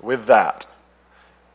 with that,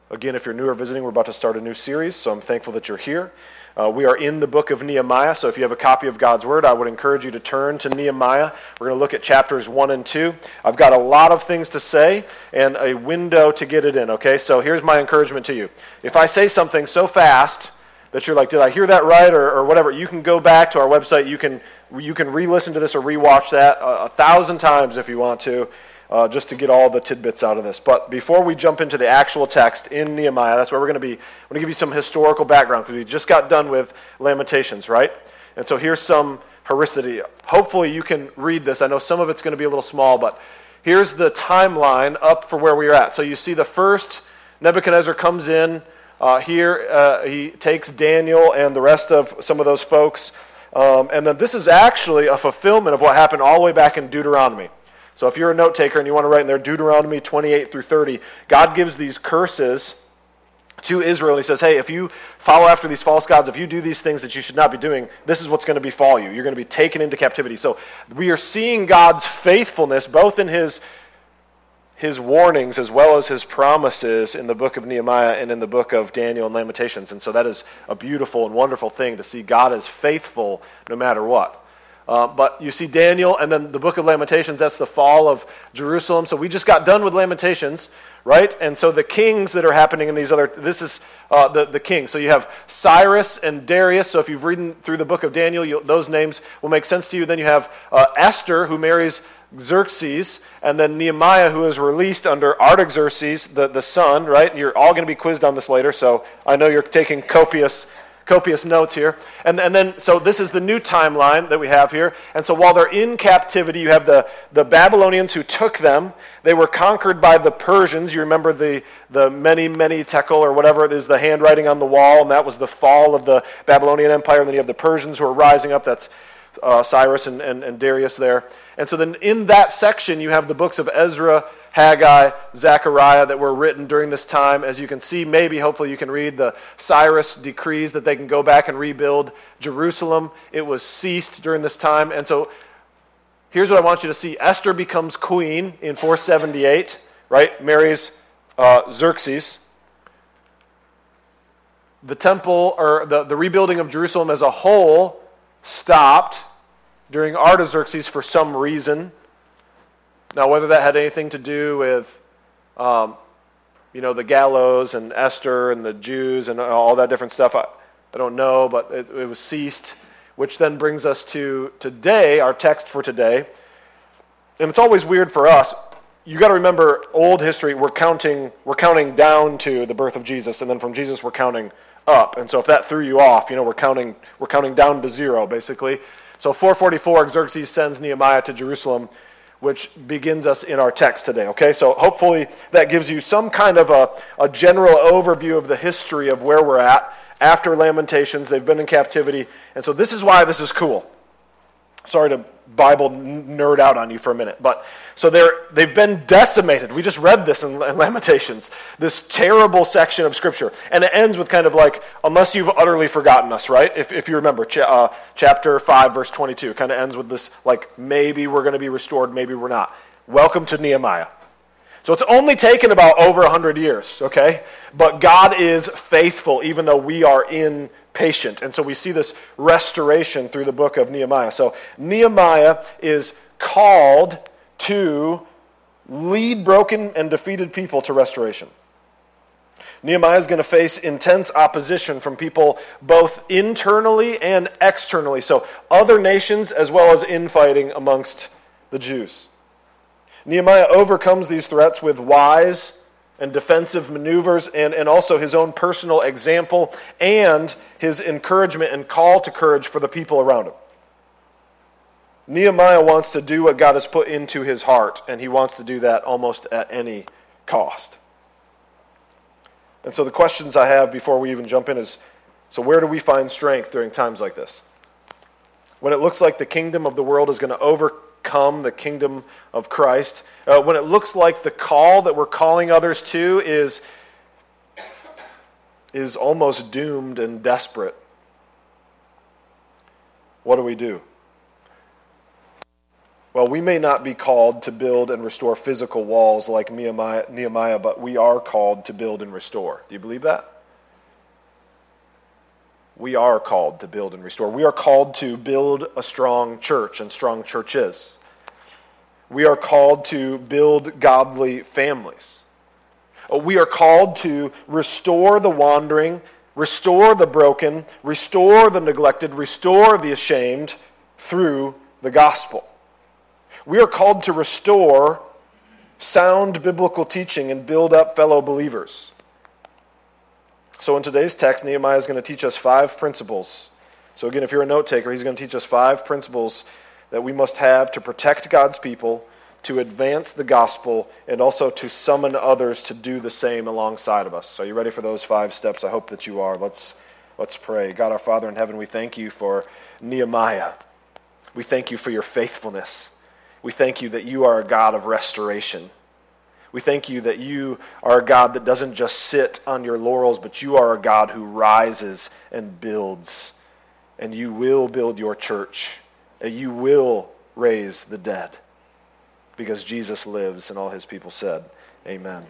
again, if you're new or visiting, we're about to start a new series, so I'm thankful that you're here. Uh, we are in the book of Nehemiah, so if you have a copy of God's Word, I would encourage you to turn to Nehemiah. We're going to look at chapters 1 and 2. I've got a lot of things to say and a window to get it in, okay? So here's my encouragement to you. If I say something so fast that you're like, did I hear that right, or, or whatever, you can go back to our website. You can, you can re listen to this or re-watch that a, a thousand times if you want to uh, just to get all the tidbits out of this. But before we jump into the actual text in Nehemiah, that's where we're going to be. I'm going to give you some historical background because we just got done with Lamentations, right? And so here's some historicity. Hopefully you can read this. I know some of it's going to be a little small, but here's the timeline up for where we are at. So you see the first Nebuchadnezzar comes in. Uh, here uh, he takes Daniel and the rest of some of those folks. Um, and then this is actually a fulfillment of what happened all the way back in Deuteronomy. So if you're a note taker and you want to write in there Deuteronomy 28 through 30, God gives these curses to Israel. And he says, hey, if you follow after these false gods, if you do these things that you should not be doing, this is what's going to befall you. You're going to be taken into captivity. So we are seeing God's faithfulness both in his, his warnings as well as his promises in the book of Nehemiah and in the book of Daniel and Lamentations. And so that is a beautiful and wonderful thing to see God is faithful no matter what. Uh, but you see Daniel and then the book of Lamentations, that's the fall of Jerusalem. So we just got done with Lamentations, right? And so the kings that are happening in these other, this is uh, the, the king. So you have Cyrus and Darius. So if you've read through the book of Daniel, those names will make sense to you. Then you have uh, Esther, who marries Xerxes, and then Nehemiah, who is released under Artaxerxes, the, the son, right? You're all going to be quizzed on this later, so I know you're taking copious copious notes here. And, and then, so this is the new timeline that we have here. And so while they're in captivity, you have the, the Babylonians who took them. They were conquered by the Persians. You remember the, the mene, mene tekel or whatever it is, the handwriting on the wall, and that was the fall of the Babylonian Empire. And then you have the Persians who are rising up. That's uh, Cyrus and, and, and Darius there. And so then in that section, you have the books of Ezra Haggai, Zechariah that were written during this time. As you can see, maybe, hopefully, you can read the Cyrus decrees that they can go back and rebuild Jerusalem. It was ceased during this time. And so here's what I want you to see Esther becomes queen in 478, right? Marries uh, Xerxes. The temple, or the, the rebuilding of Jerusalem as a whole, stopped during Artaxerxes for some reason. Now, whether that had anything to do with, um, you know, the gallows and Esther and the Jews and all that different stuff, I, I don't know, but it, it was ceased, which then brings us to today, our text for today. And it's always weird for us. You got to remember, old history. We're counting. We're counting down to the birth of Jesus, and then from Jesus, we're counting up. And so, if that threw you off, you know, we're counting. We're counting down to zero, basically. So, 444, Xerxes sends Nehemiah to Jerusalem which begins us in our text today. Okay, so hopefully that gives you some kind of a, a general overview of the history of where we're at after Lamentations. They've been in captivity, and so this is why this is cool. Sorry to Bible nerd out on you for a minute. But so they're, they've been decimated. We just read this in, in Lamentations, this terrible section of Scripture. And it ends with kind of like, unless you've utterly forgotten us, right? If, if you remember, uh, chapter 5, verse 22, kind of ends with this, like, maybe we're going to be restored, maybe we're not. Welcome to Nehemiah. So it's only taken about over 100 years, okay? But God is faithful, even though we are in patient. And so we see this restoration through the book of Nehemiah. So Nehemiah is called to lead broken and defeated people to restoration. Nehemiah is going to face intense opposition from people both internally and externally. So, other nations as well as infighting amongst the Jews. Nehemiah overcomes these threats with wise and defensive maneuvers, and, and also his own personal example and his encouragement and call to courage for the people around him. Nehemiah wants to do what God has put into his heart, and he wants to do that almost at any cost. And so the questions I have before we even jump in is so, where do we find strength during times like this? When it looks like the kingdom of the world is going to overcome come, the kingdom of Christ. Uh, when it looks like the call that we're calling others to is, is almost doomed and desperate, what do we do? Well, we may not be called to build and restore physical walls like Nehemiah, Nehemiah, but we are called to build and restore. Do you believe that? We are called to build and restore. We are called to build a strong church and strong churches. We are called to build godly families. Uh, we are called to restore the wandering, restore the broken, restore the neglected, restore the ashamed through the gospel. We are called to restore sound biblical teaching and build up fellow believers. So, in today's text, Nehemiah is going to teach us five principles. So, again, if you're a note taker, he's going to teach us five principles that we must have to protect God's people, to advance the gospel, and also to summon others to do the same alongside of us. So, are you ready for those five steps? I hope that you are. Let's, let's pray. God, our Father in heaven, we thank you for Nehemiah. We thank you for your faithfulness. We thank you that you are a God of restoration. We thank you that you are a God that doesn't just sit on your laurels, but you are a God who rises and builds. And you will build your church. And you will raise the dead. Because Jesus lives, and all his people said, Amen.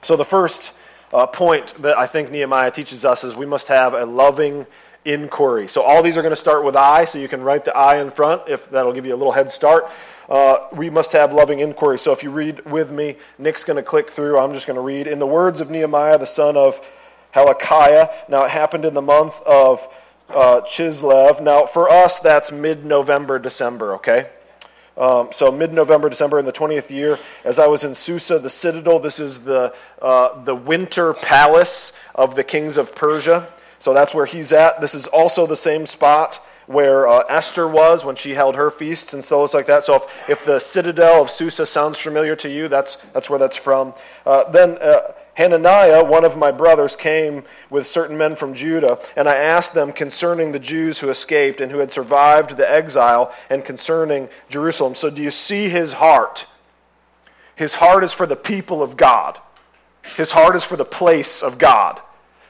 So, the first uh, point that I think Nehemiah teaches us is we must have a loving inquiry. So, all these are going to start with I, so you can write the I in front if that'll give you a little head start uh, we must have loving inquiry. So if you read with me, Nick's going to click through. I'm just going to read. In the words of Nehemiah, the son of Hacaliah, now it happened in the month of uh, Chislev. Now for us, that's mid November, December, okay? Um, so mid November, December in the 20th year, as I was in Susa, the citadel, this is the, uh, the winter palace of the kings of Persia. So that's where he's at. This is also the same spot where uh, Esther was when she held her feasts and things like that. So if, if the citadel of Susa sounds familiar to you, that's, that's where that's from. Uh, then uh, Hananiah, one of my brothers, came with certain men from Judah, and I asked them concerning the Jews who escaped and who had survived the exile and concerning Jerusalem. So do you see his heart? His heart is for the people of God. His heart is for the place of God.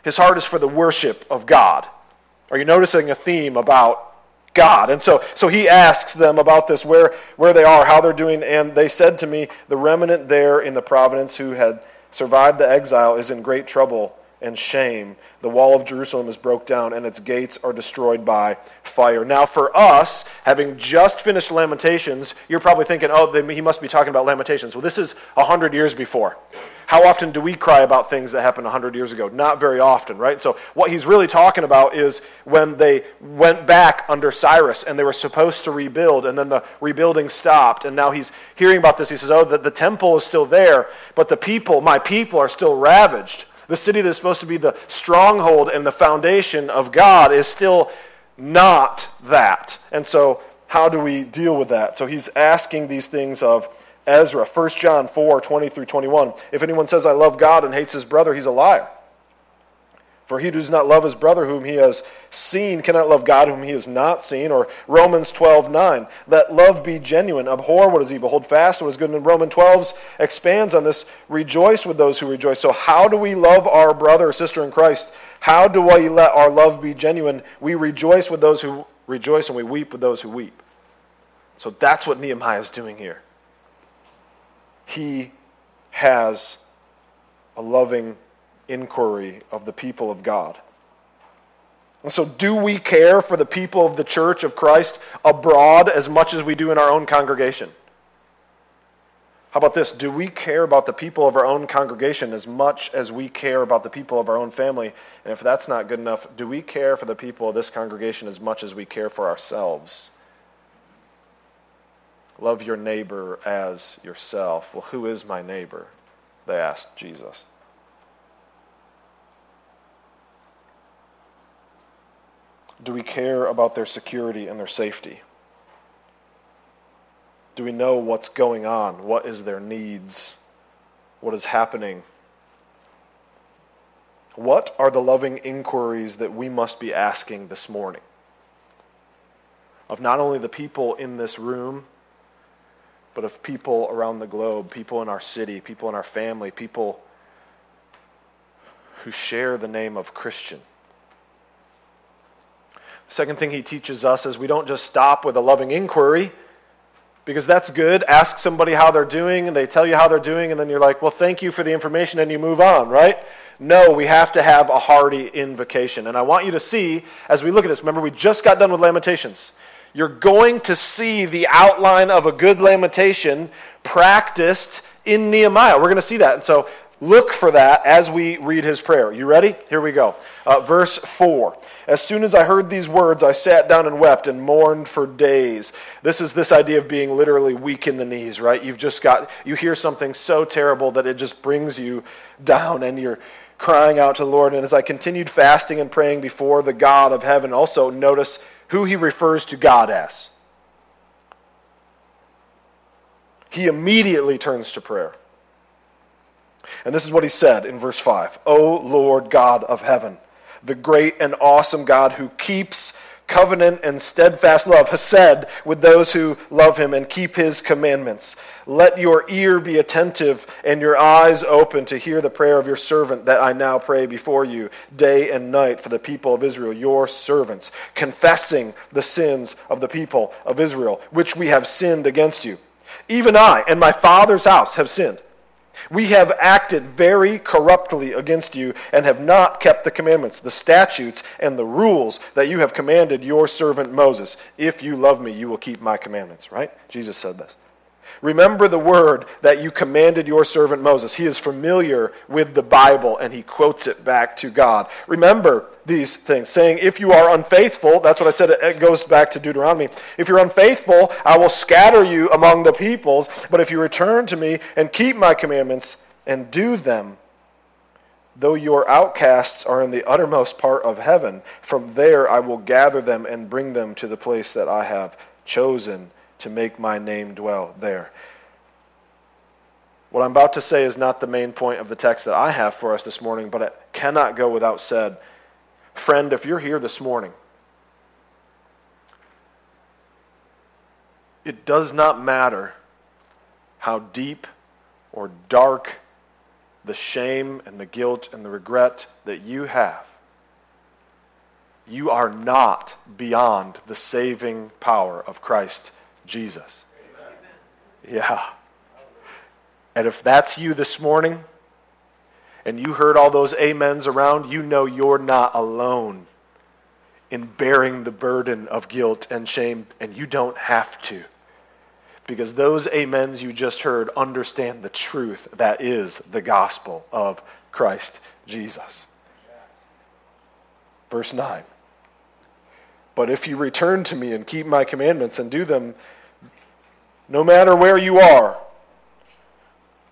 His heart is for the worship of God. Are you noticing a theme about God? And so, so he asks them about this, where, where they are, how they're doing. And they said to me, The remnant there in the province who had survived the exile is in great trouble and shame. The wall of Jerusalem is broke down, and its gates are destroyed by fire. Now, for us, having just finished Lamentations, you're probably thinking, oh, he must be talking about Lamentations. Well, this is 100 years before. How often do we cry about things that happened 100 years ago? Not very often, right? So, what he's really talking about is when they went back under Cyrus and they were supposed to rebuild, and then the rebuilding stopped. And now he's hearing about this. He says, Oh, the, the temple is still there, but the people, my people, are still ravaged. The city that's supposed to be the stronghold and the foundation of God is still not that. And so, how do we deal with that? So, he's asking these things of Ezra, 1 John 4 20 through 21. If anyone says, I love God and hates his brother, he's a liar. For he who does not love his brother whom he has seen cannot love God whom he has not seen. Or Romans 12 9. Let love be genuine. Abhor what is evil. Hold fast what is good. And Romans 12 expands on this. Rejoice with those who rejoice. So, how do we love our brother or sister in Christ? How do we let our love be genuine? We rejoice with those who rejoice and we weep with those who weep. So, that's what Nehemiah is doing here he has a loving inquiry of the people of God. And so, do we care for the people of the church of Christ abroad as much as we do in our own congregation? How about this? Do we care about the people of our own congregation as much as we care about the people of our own family? And if that's not good enough, do we care for the people of this congregation as much as we care for ourselves? Love your neighbor as yourself. Well, who is my neighbor? They asked Jesus. Do we care about their security and their safety? Do we know what's going on? What is their needs? What is happening? What are the loving inquiries that we must be asking this morning? Of not only the people in this room, but of people around the globe, people in our city, people in our family, people who share the name of Christian. Second thing he teaches us is we don't just stop with a loving inquiry, because that's good. Ask somebody how they're doing, and they tell you how they're doing, and then you're like, well, thank you for the information, and you move on, right? No, we have to have a hearty invocation. And I want you to see, as we look at this, remember, we just got done with Lamentations. You're going to see the outline of a good lamentation practiced in Nehemiah. We're going to see that. And so look for that as we read his prayer. You ready? Here we go. Uh, verse 4. As soon as I heard these words, I sat down and wept and mourned for days. This is this idea of being literally weak in the knees, right? You've just got, you hear something so terrible that it just brings you down and you're crying out to the Lord. And as I continued fasting and praying before the God of heaven, also notice who he refers to God as. He immediately turns to prayer. And this is what he said in verse 5 O Lord God of heaven, the great and awesome God who keeps covenant and steadfast love, hesed, with those who love him and keep his commandments. Let your ear be attentive and your eyes open to hear the prayer of your servant that I now pray before you day and night for the people of Israel, your servants, confessing the sins of the people of Israel, which we have sinned against you. Even I and my father's house have sinned. We have acted very corruptly against you and have not kept the commandments, the statutes, and the rules that you have commanded your servant Moses. If you love me, you will keep my commandments, right? Jesus said this. Remember the word that you commanded your servant Moses. He is familiar with the Bible and he quotes it back to God. Remember these things, saying, If you are unfaithful, that's what I said, it goes back to Deuteronomy. If you're unfaithful, I will scatter you among the peoples. But if you return to me and keep my commandments and do them, though your outcasts are in the uttermost part of heaven, from there I will gather them and bring them to the place that I have chosen to make my name dwell there. What I'm about to say is not the main point of the text that I have for us this morning, but it cannot go without said. Friend, if you're here this morning, it does not matter how deep or dark the shame and the guilt and the regret that you have. You are not beyond the saving power of Christ Jesus. Yeah. And if that's you this morning, and you heard all those amens around, you know you're not alone in bearing the burden of guilt and shame, and you don't have to. Because those amens you just heard understand the truth that is the gospel of Christ Jesus. Verse 9. But if you return to me and keep my commandments and do them, no matter where you are,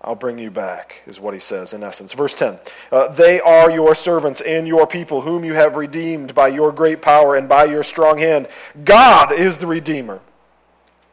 I'll bring you back, is what he says in essence. Verse 10 uh, They are your servants and your people, whom you have redeemed by your great power and by your strong hand. God is the Redeemer.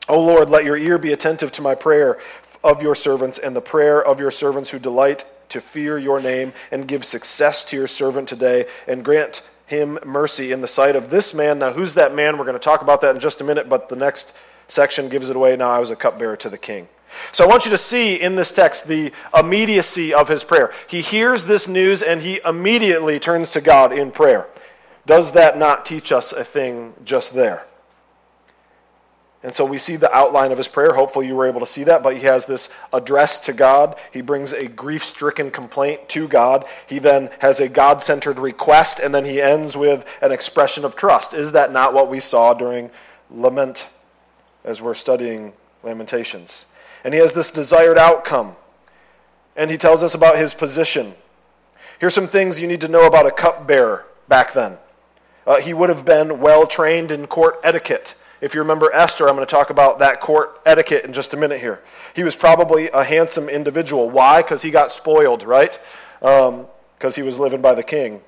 O Lord, let your ear be attentive to my prayer of your servants and the prayer of your servants who delight to fear your name, and give success to your servant today, and grant him mercy in the sight of this man. Now, who's that man? We're going to talk about that in just a minute, but the next section gives it away. Now I was a cupbearer to the king. So I want you to see in this text the immediacy of his prayer. He hears this news and he immediately turns to God in prayer. Does that not teach us a thing just there? And so we see the outline of his prayer. Hopefully, you were able to see that. But he has this address to God. He brings a grief stricken complaint to God. He then has a God centered request, and then he ends with an expression of trust. Is that not what we saw during lament as we're studying Lamentations? And he has this desired outcome. And he tells us about his position. Here's some things you need to know about a cupbearer back then. Uh, he would have been well trained in court etiquette. If you remember Esther, I'm going to talk about that court etiquette in just a minute here. He was probably a handsome individual. Why? Because he got spoiled, right? Because um, he was living by the king.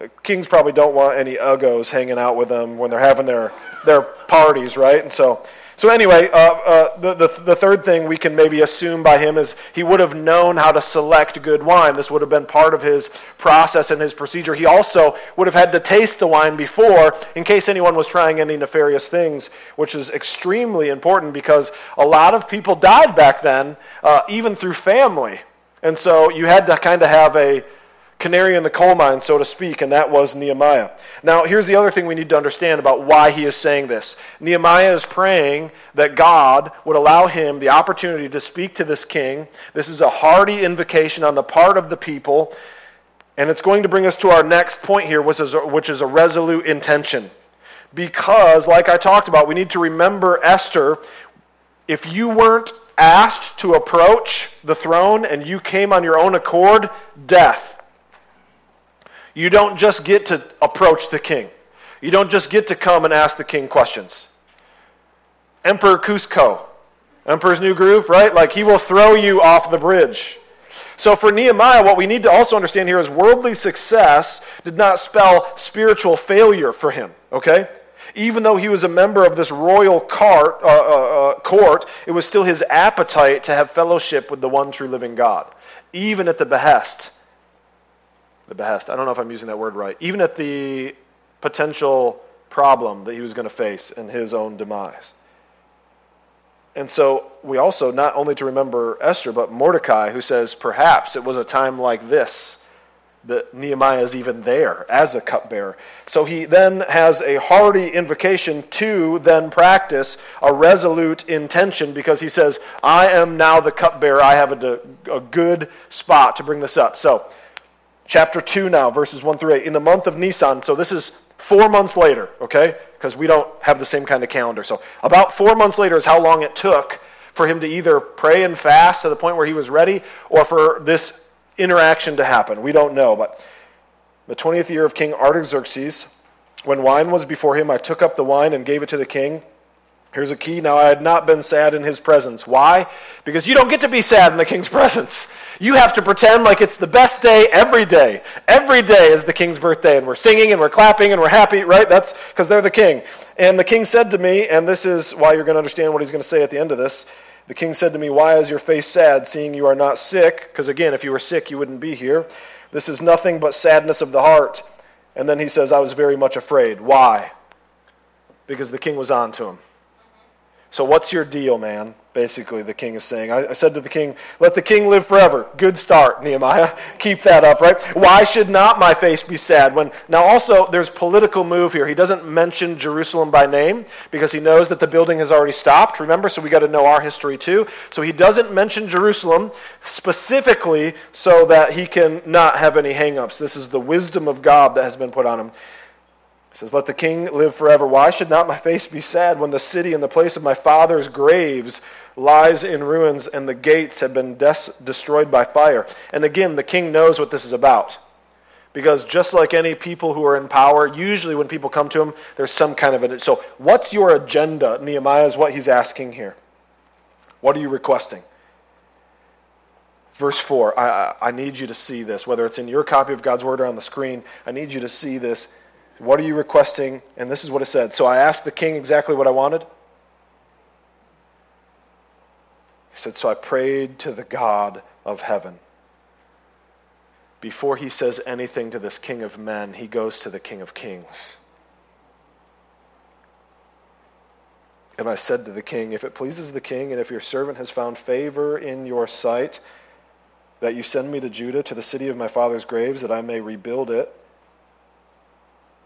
Uh, kings probably don't want any uggos hanging out with them when they're having their, their parties, right? And so so, anyway, uh, uh, the, the, the, third thing we can maybe assume by him is he would have known how to select good wine. This would have been part of his process and his procedure. He also would have had to taste the wine before in case anyone was trying any nefarious things, which is extremely important because a lot of people died back then, uh, even through family. And so you had to kind of have a canary in the coal mine, so to speak, and that was Nehemiah. Now, here's the other thing we need to understand about why he is saying this. Nehemiah is praying that God would allow him the opportunity to speak to this king. This is a hearty invocation on the part of the people, and it's going to bring us to our next point here, which is a, which is a resolute intention. Because, like I talked about, we need to remember Esther. If you weren't asked to approach the throne and you came on your own accord, death. You don't just get to approach the king. You don't just get to come and ask the king questions. Emperor Kuzco, Emperor's New Groove, right? Like he will throw you off the bridge. So for Nehemiah, what we need to also understand here is worldly success did not spell spiritual failure for him, okay? Even though he was a member of this royal cart, uh, uh, uh, court, it was still his appetite to have fellowship with the one true living God, even at the behest the behest. I don't know if I'm using that word right. Even at the potential problem that he was going to face in his own demise. And so we also not only to remember Esther, but Mordecai, who says, perhaps it was a time like this that Nehemiah is even there as a cupbearer. So he then has a hearty invocation to then practice a resolute intention because he says, I am now the cupbearer. I have a, a good spot to bring this up. So chapter 2 now, verses 1 through 8. In the month of Nisan, so this is four months later, okay? Because we don't have the same kind of calendar. So about four months later is how long it took for him to either pray and fast to the point where he was ready or for this interaction to happen. We don't know. But the 20th year of King Artaxerxes, when wine was before him, I took up the wine and gave it to the king. Here's a key. Now, I had not been sad in his presence. Why? Because you don't get to be sad in the king's presence. You have to pretend like it's the best day every day. Every day is the king's birthday, and we're singing and we're clapping and we're happy, right? That's because they're the king. And the king said to me, and this is why you're going to understand what he's going to say at the end of this. The king said to me, Why is your face sad, seeing you are not sick? Because again, if you were sick, you wouldn't be here. This is nothing but sadness of the heart. And then he says, I was very much afraid. Why? Because the king was on to him. So, what's your deal, man? Basically, the king is saying. I, I, said to the king, Let the king live forever. Good start, Nehemiah. Keep that up, right? Why should not my face be sad? When Now, also, there's political move here. He doesn't mention Jerusalem by name because he knows that the building has already stopped, remember? So, we got to know our history too. So, he doesn't mention Jerusalem specifically so that he can not have any hangups. This is the wisdom of God that has been put on him. He says, Let the king live forever. Why should not my face be sad when the city and the place of my father's graves lies in ruins and the gates have been des- destroyed by fire? And again, the king knows what this is about. Because just like any people who are in power, usually when people come to him, there's some kind of an. So, what's your agenda? Nehemiah is what he's asking here. What are you requesting? Verse 4 I, I need you to see this, whether it's in your copy of God's Word or on the screen. I need you to see this what are you requesting? And this is what it said. So I asked the king exactly what I wanted. He said, So I prayed to the God of heaven. Before he says anything to this king of men, he goes to the king of kings. And I said to the king, If it pleases the king, and if your servant has found favor in your sight, that you send me to Judah, to the city of my father's graves, that I may rebuild it.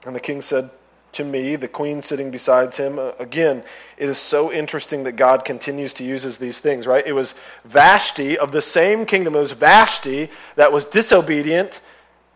And the king said to me, the queen sitting beside him, uh, again, it is so interesting that God continues to use these things, right? It was Vashti of the same kingdom. It was Vashti that was disobedient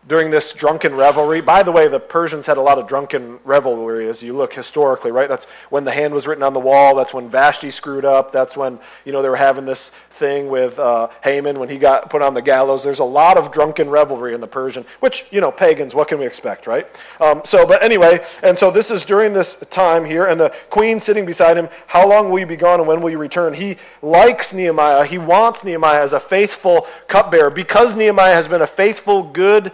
during this drunken revelry. By the way, the Persians had a lot of drunken revelry as you look historically, right? That's when the hand was written on the wall. That's when Vashti screwed up. That's when, you know, they were having this thing with uh, Haman when he got put on the gallows. There's a lot of drunken revelry in the Persian, which, you know, pagans, what can we expect, right? Um, so, but anyway, and so this is during this time here, and the queen sitting beside him, how long will you be gone and when will you return? He likes Nehemiah. He wants Nehemiah as a faithful cupbearer because Nehemiah has been a faithful, good,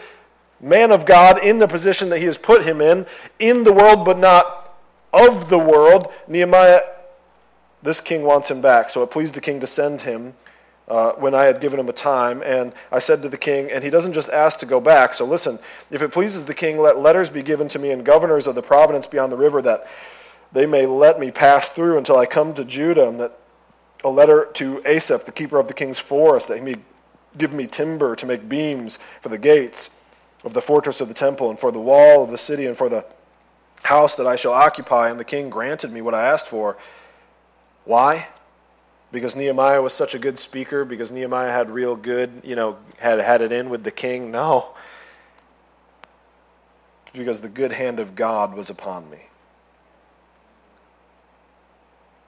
man of God in the position that he has put him in, in the world but not of the world. Nehemiah, this king wants him back. So it pleased the king to send him uh, when I had given him a time. And I said to the king, and he doesn't just ask to go back. So listen, if it pleases the king, let letters be given to me and governors of the province beyond the river that they may let me pass through until I come to Judah, and that a letter to Asaph, the keeper of the king's forest, that he may give me timber to make beams for the gates of the fortress of the temple, and for the wall of the city, and for the house that I shall occupy. And the king granted me what I asked for. Why? Because Nehemiah was such a good speaker, because Nehemiah had real good, you know, had had it in with the king. No. Because the good hand of God was upon me.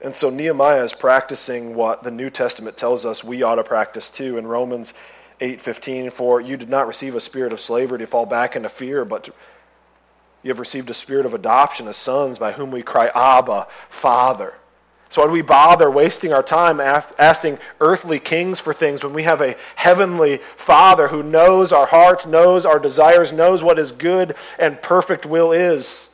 And so Nehemiah is practicing what the New Testament tells us we ought to practice too in Romans 8:15 for you did not receive a spirit of slavery to fall back into fear but you have received a spirit of adoption as sons by whom we cry abba father. So why do we bother wasting our time asking earthly kings for things when we have a heavenly Father who knows our hearts, knows our desires, knows what his good and perfect will is?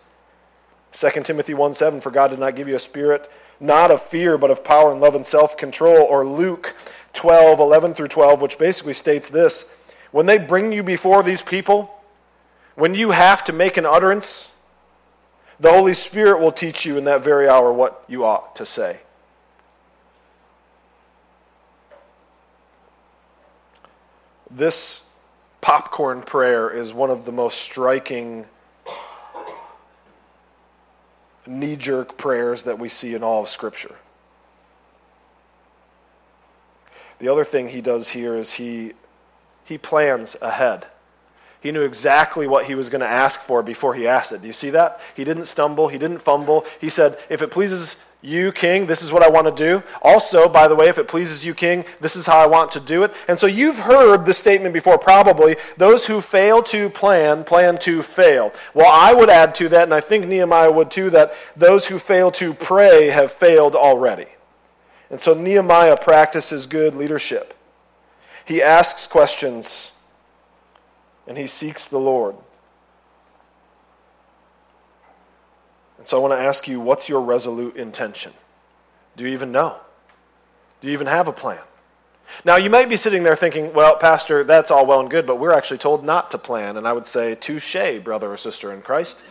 2 Timothy 1 7, for God did not give you a spirit not of fear, but of power and love and self control. Or Luke 12, 11 through 12, which basically states this When they bring you before these people, when you have to make an utterance, the Holy Spirit will teach you in that very hour what you ought to say. This popcorn prayer is one of the most striking knee jerk prayers that we see in all of Scripture. The other thing he does here is he, he plans ahead. He knew exactly what he was going to ask for before he asked it. Do you see that? He didn't stumble, he didn't fumble. He said, If it pleases you, King, this is what I want to do. Also, by the way, if it pleases you, King, this is how I want to do it. And so you've heard the statement before, probably those who fail to plan, plan to fail. Well, I would add to that, and I think Nehemiah would too, that those who fail to pray have failed already. And so Nehemiah practices good leadership. He asks questions and he seeks the Lord. And so I want to ask you what's your resolute intention? Do you even know? Do you even have a plan? Now, you might be sitting there thinking, well, Pastor, that's all well and good, but we're actually told not to plan. And I would say, touche, brother or sister in Christ.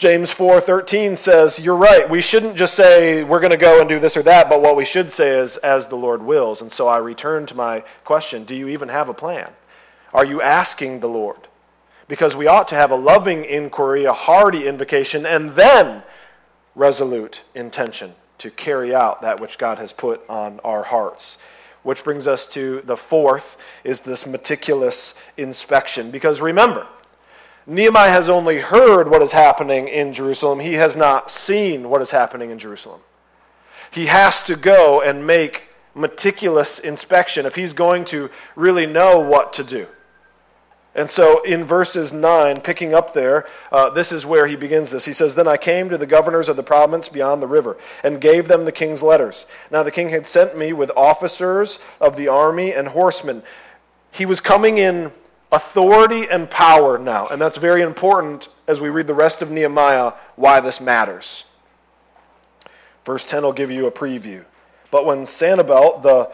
James 4:13 says, "You're right. We shouldn't just say we're going to go and do this or that, but what we should say is as the Lord wills." And so I return to my question, do you even have a plan? Are you asking the Lord? because we ought to have a loving inquiry, a hearty invocation, and then resolute intention to carry out that which God has put on our hearts. Which brings us to the fourth is this meticulous inspection. Because remember, Nehemiah has only heard what is happening in Jerusalem. He has not seen what is happening in Jerusalem. He has to go and make meticulous inspection if he's going to really know what to do. And so in verses 9, picking up there, uh, this is where he begins this. He says, Then I came to the governors of the province beyond the river and gave them the king's letters. Now the king had sent me with officers of the army and horsemen. He was coming in authority and power now. And that's very important as we read the rest of Nehemiah why this matters. Verse 10 will give you a preview. But when Sanballat, the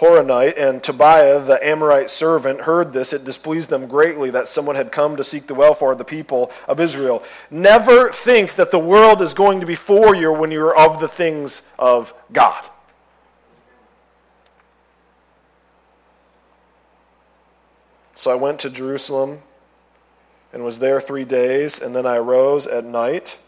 Horonite and Tobiah, the Amorite servant, heard this. It displeased them greatly that someone had come to seek the welfare of the people of Israel. Never think that the world is going to be for you when you are of the things of God. So I went to Jerusalem and was there three days, and then I arose at night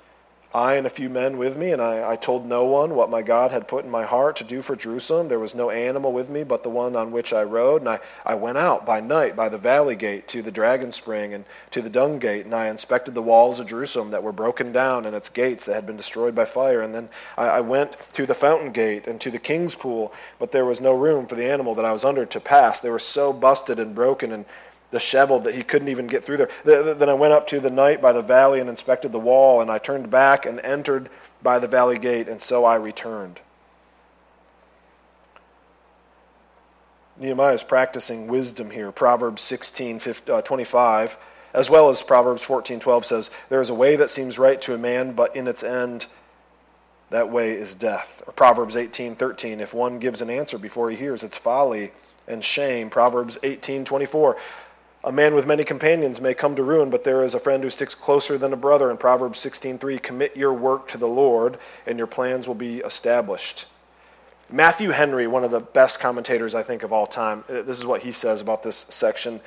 I and a few men with me, and I, I, told no one what my God had put in my heart to do for Jerusalem. There was no animal with me but the one on which I rode. And I, I went out by night by the valley gate to the dragon spring and to the dung gate, and I inspected the walls of Jerusalem that were broken down and its gates that had been destroyed by fire. And then I, I went to the fountain gate and to the king's pool, but there was no room for the animal that I was under to pass. They were so busted and broken and disheveled that he couldn't even get through there. Then I went up to the night by the valley and inspected the wall, and I turned back and entered by the valley gate, and so I returned. Nehemiah is practicing wisdom here. Proverbs 16, 15, uh, 25, as well as Proverbs 14, 12 says, There is a way that seems right to a man, but in its end, that way is death. Or Proverbs 18, 13, if one gives an answer before he hears, it's folly and shame. Proverbs 18, 24, a man with many companions may come to ruin, but there is a friend who sticks closer than a brother. In Proverbs 16:3, commit your work to the Lord, and your plans will be established. Matthew Henry, one of the best commentators I think of all time, uh, this is what he says about this section.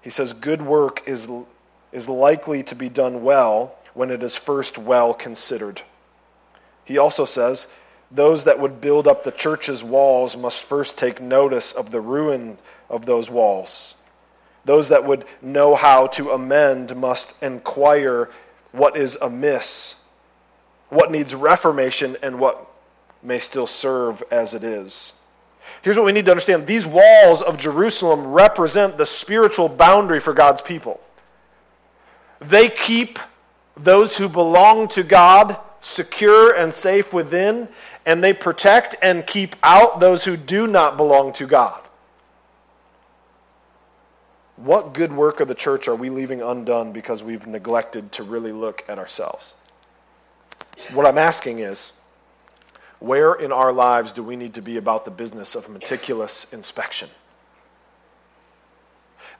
He says, Good work is, is likely to be done well when it is first well considered. He also says, Those that would build up the church's walls must first take notice of the ruin of those walls. Those that would know how to amend must inquire what is amiss, what needs reformation, and what may still serve as it is. Here's what we need to understand these walls of Jerusalem represent the spiritual boundary for God's people. They keep those who belong to God secure and safe within, and they protect and keep out those who do not belong to God. What good work of the church are we leaving undone because we've neglected to really look at ourselves? What I'm asking is, where in our lives do we need to be about the business of meticulous inspection?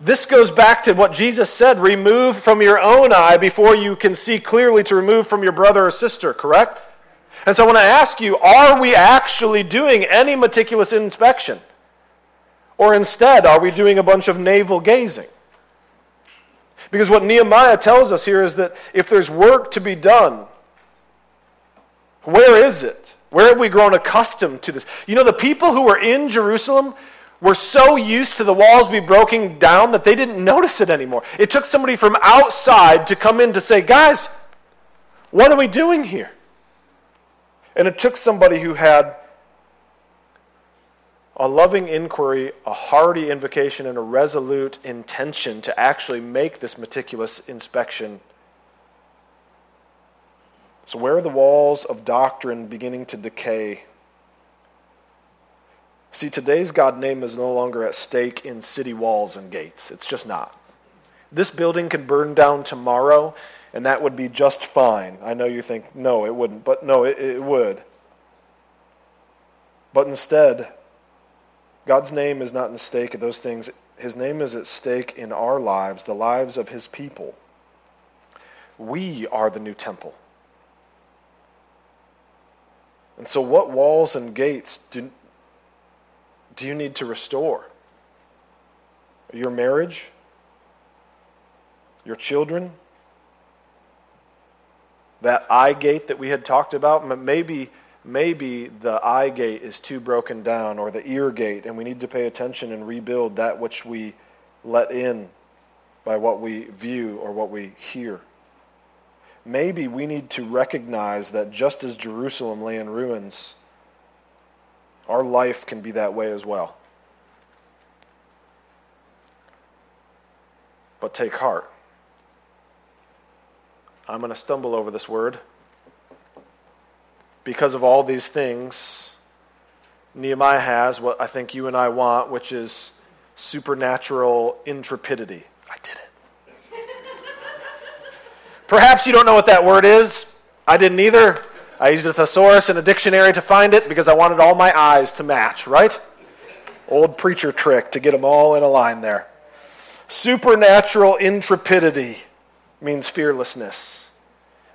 This goes back to what Jesus said remove from your own eye before you can see clearly to remove from your brother or sister, correct? And so I want to ask you are we actually doing any meticulous inspection? Or instead, are we doing a bunch of navel gazing? Because what Nehemiah tells us here is that if there's work to be done, where is it? Where have we grown accustomed to this? You know, the people who were in Jerusalem were so used to the walls be broken down that they didn't notice it anymore. It took somebody from outside to come in to say, guys, what are we doing here? And it took somebody who had a loving inquiry, a hearty invocation, and a resolute intention to actually make this meticulous inspection so, where are the walls of doctrine beginning to decay? See, today's God name is no longer at stake in city walls and gates. It's just not. This building could burn down tomorrow, and that would be just fine. I know you think, no, it wouldn't, but no, it, it would. But instead, God's name is not in the stake at those things. His name is at stake in our lives, the lives of His people. We are the new temple. And so, what walls and gates do, do you need to restore? Your marriage? Your children? That eye gate that we had talked about? Maybe, maybe the eye gate is too broken down, or the ear gate, and we need to pay attention and rebuild that which we let in by what we view or what we hear maybe we need to recognize that just as Jerusalem lay in ruins, our life can be that way as well. But take heart. I'm going to stumble over this word. Because of all these things, Nehemiah has what I think you and I want, which is supernatural intrepidity. I did it. Perhaps you don't know what that word is. I didn't either. I used a thesaurus and a dictionary to find it because I wanted all my eyes to match, right? Old preacher trick to get them all in a line there. Supernatural intrepidity means fearlessness,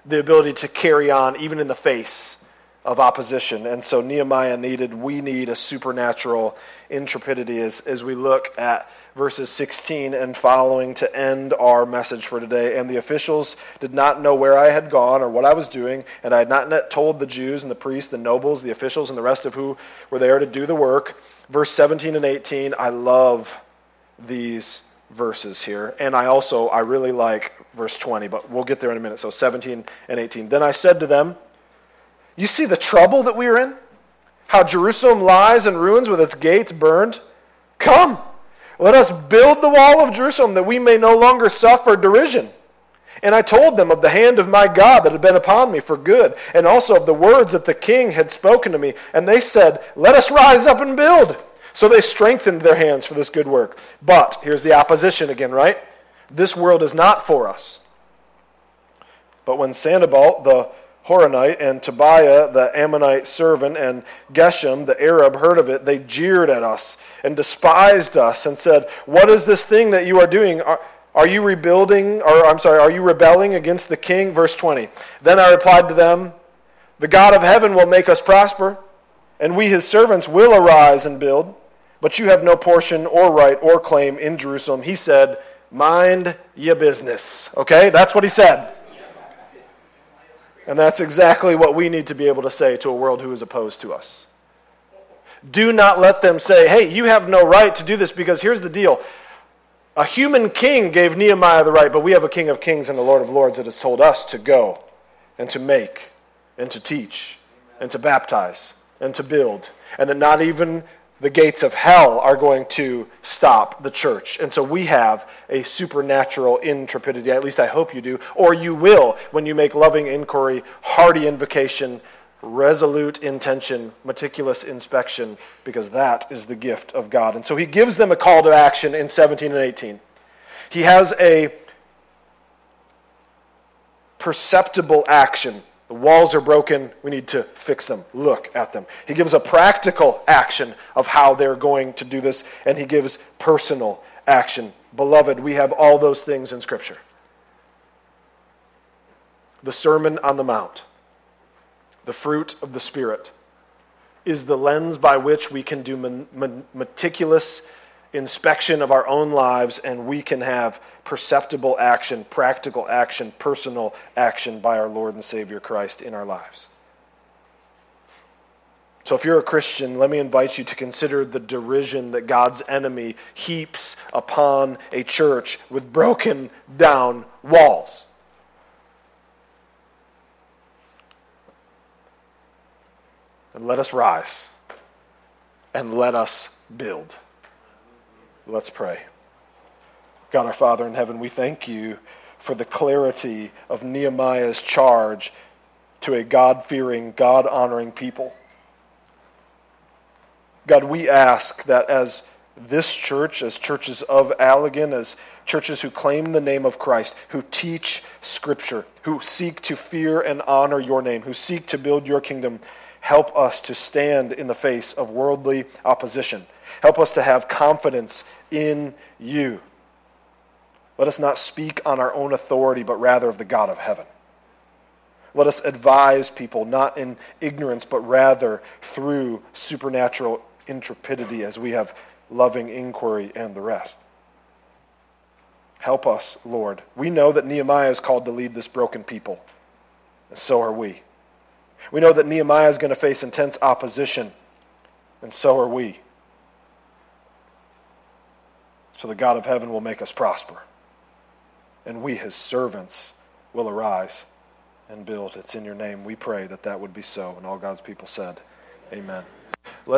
the ability to carry on even in the face of opposition. And so Nehemiah needed, we need a supernatural intrepidity as, as we look at verses 16 and following to end our message for today. And the officials did not know where I had gone or what I was doing, and I had not yet told the Jews and the priests, the nobles, the officials, and the rest of who were there to do the work. Verse 17 and 18, I love these verses here. And I also, I really like verse 20, but we'll get there in a minute. So 17 and 18. Then I said to them, You see the trouble that we are in? How Jerusalem lies in ruins with its gates burned? Come let us build the wall of Jerusalem that we may no longer suffer derision. And I told them of the hand of my God that had been upon me for good, and also of the words that the king had spoken to me. And they said, Let us rise up and build. So they strengthened their hands for this good work. But here's the opposition again, right? This world is not for us. But when Sanballat, the Horonite and Tobiah, the Ammonite servant, and Geshem, the Arab, heard of it, they jeered at us and despised us and said, What is this thing that you are doing? Are, are you rebuilding, or I'm sorry, are you rebelling against the king? Verse 20. Then I replied to them, The God of heaven will make us prosper, and we his servants will arise and build. But you have no portion or right or claim in Jerusalem. He said, mind your business. Okay? That's what he said. And that's exactly what we need to be able to say to a world who is opposed to us. Do not let them say, hey, you have no right to do this because here's the deal. A human king gave Nehemiah the right, but we have a king of kings and a lord of lords that has told us to go and to make and to teach and to baptize and to build. And that not even the gates of hell are going to stop the church. And so we have a supernatural intrepidity. At least I hope you do. Or you will when you make loving inquiry, hearty invocation, resolute intention, meticulous inspection, because that is the gift of God. And so he gives them a call to action in 17 and 18. He has a perceptible action. The walls are broken. We need to fix them. Look at them. He gives a practical action of how they're going to do this, and he gives personal action. Beloved, we have all those things in Scripture. The Sermon on the Mount the fruit of the Spirit, is the lens by which we can do meticulous inspection of our own lives and we can have perceptible action, practical action, personal action by our Lord and Savior Christ in our lives. So, if you're a Christian, let me invite you to consider the derision that God's enemy heaps upon a church with broken down walls. And let us rise and let us build. Let's pray. God our Father in heaven, we thank you for the clarity of Nehemiah's charge to a God fearing, God honoring people. God, we ask that as this church, as churches of Allegan, as churches who claim the name of Christ, who teach Scripture, who seek to fear and honor your name, who seek to build your kingdom, Help us to stand in the face of worldly opposition. Help us to have confidence in you. Let us not speak on our own authority, but rather of the God of heaven. Let us advise people not in ignorance, but rather through supernatural intrepidity as we have loving inquiry and the rest. Help us, Lord. We know that Nehemiah is called to lead this broken people, and so are we. We know that Nehemiah is going to face intense opposition, and so are we. The God of heaven will make us prosper, and we, his servants, will arise and build. It's in your name we pray that that would be so. And all God's people said, Amen.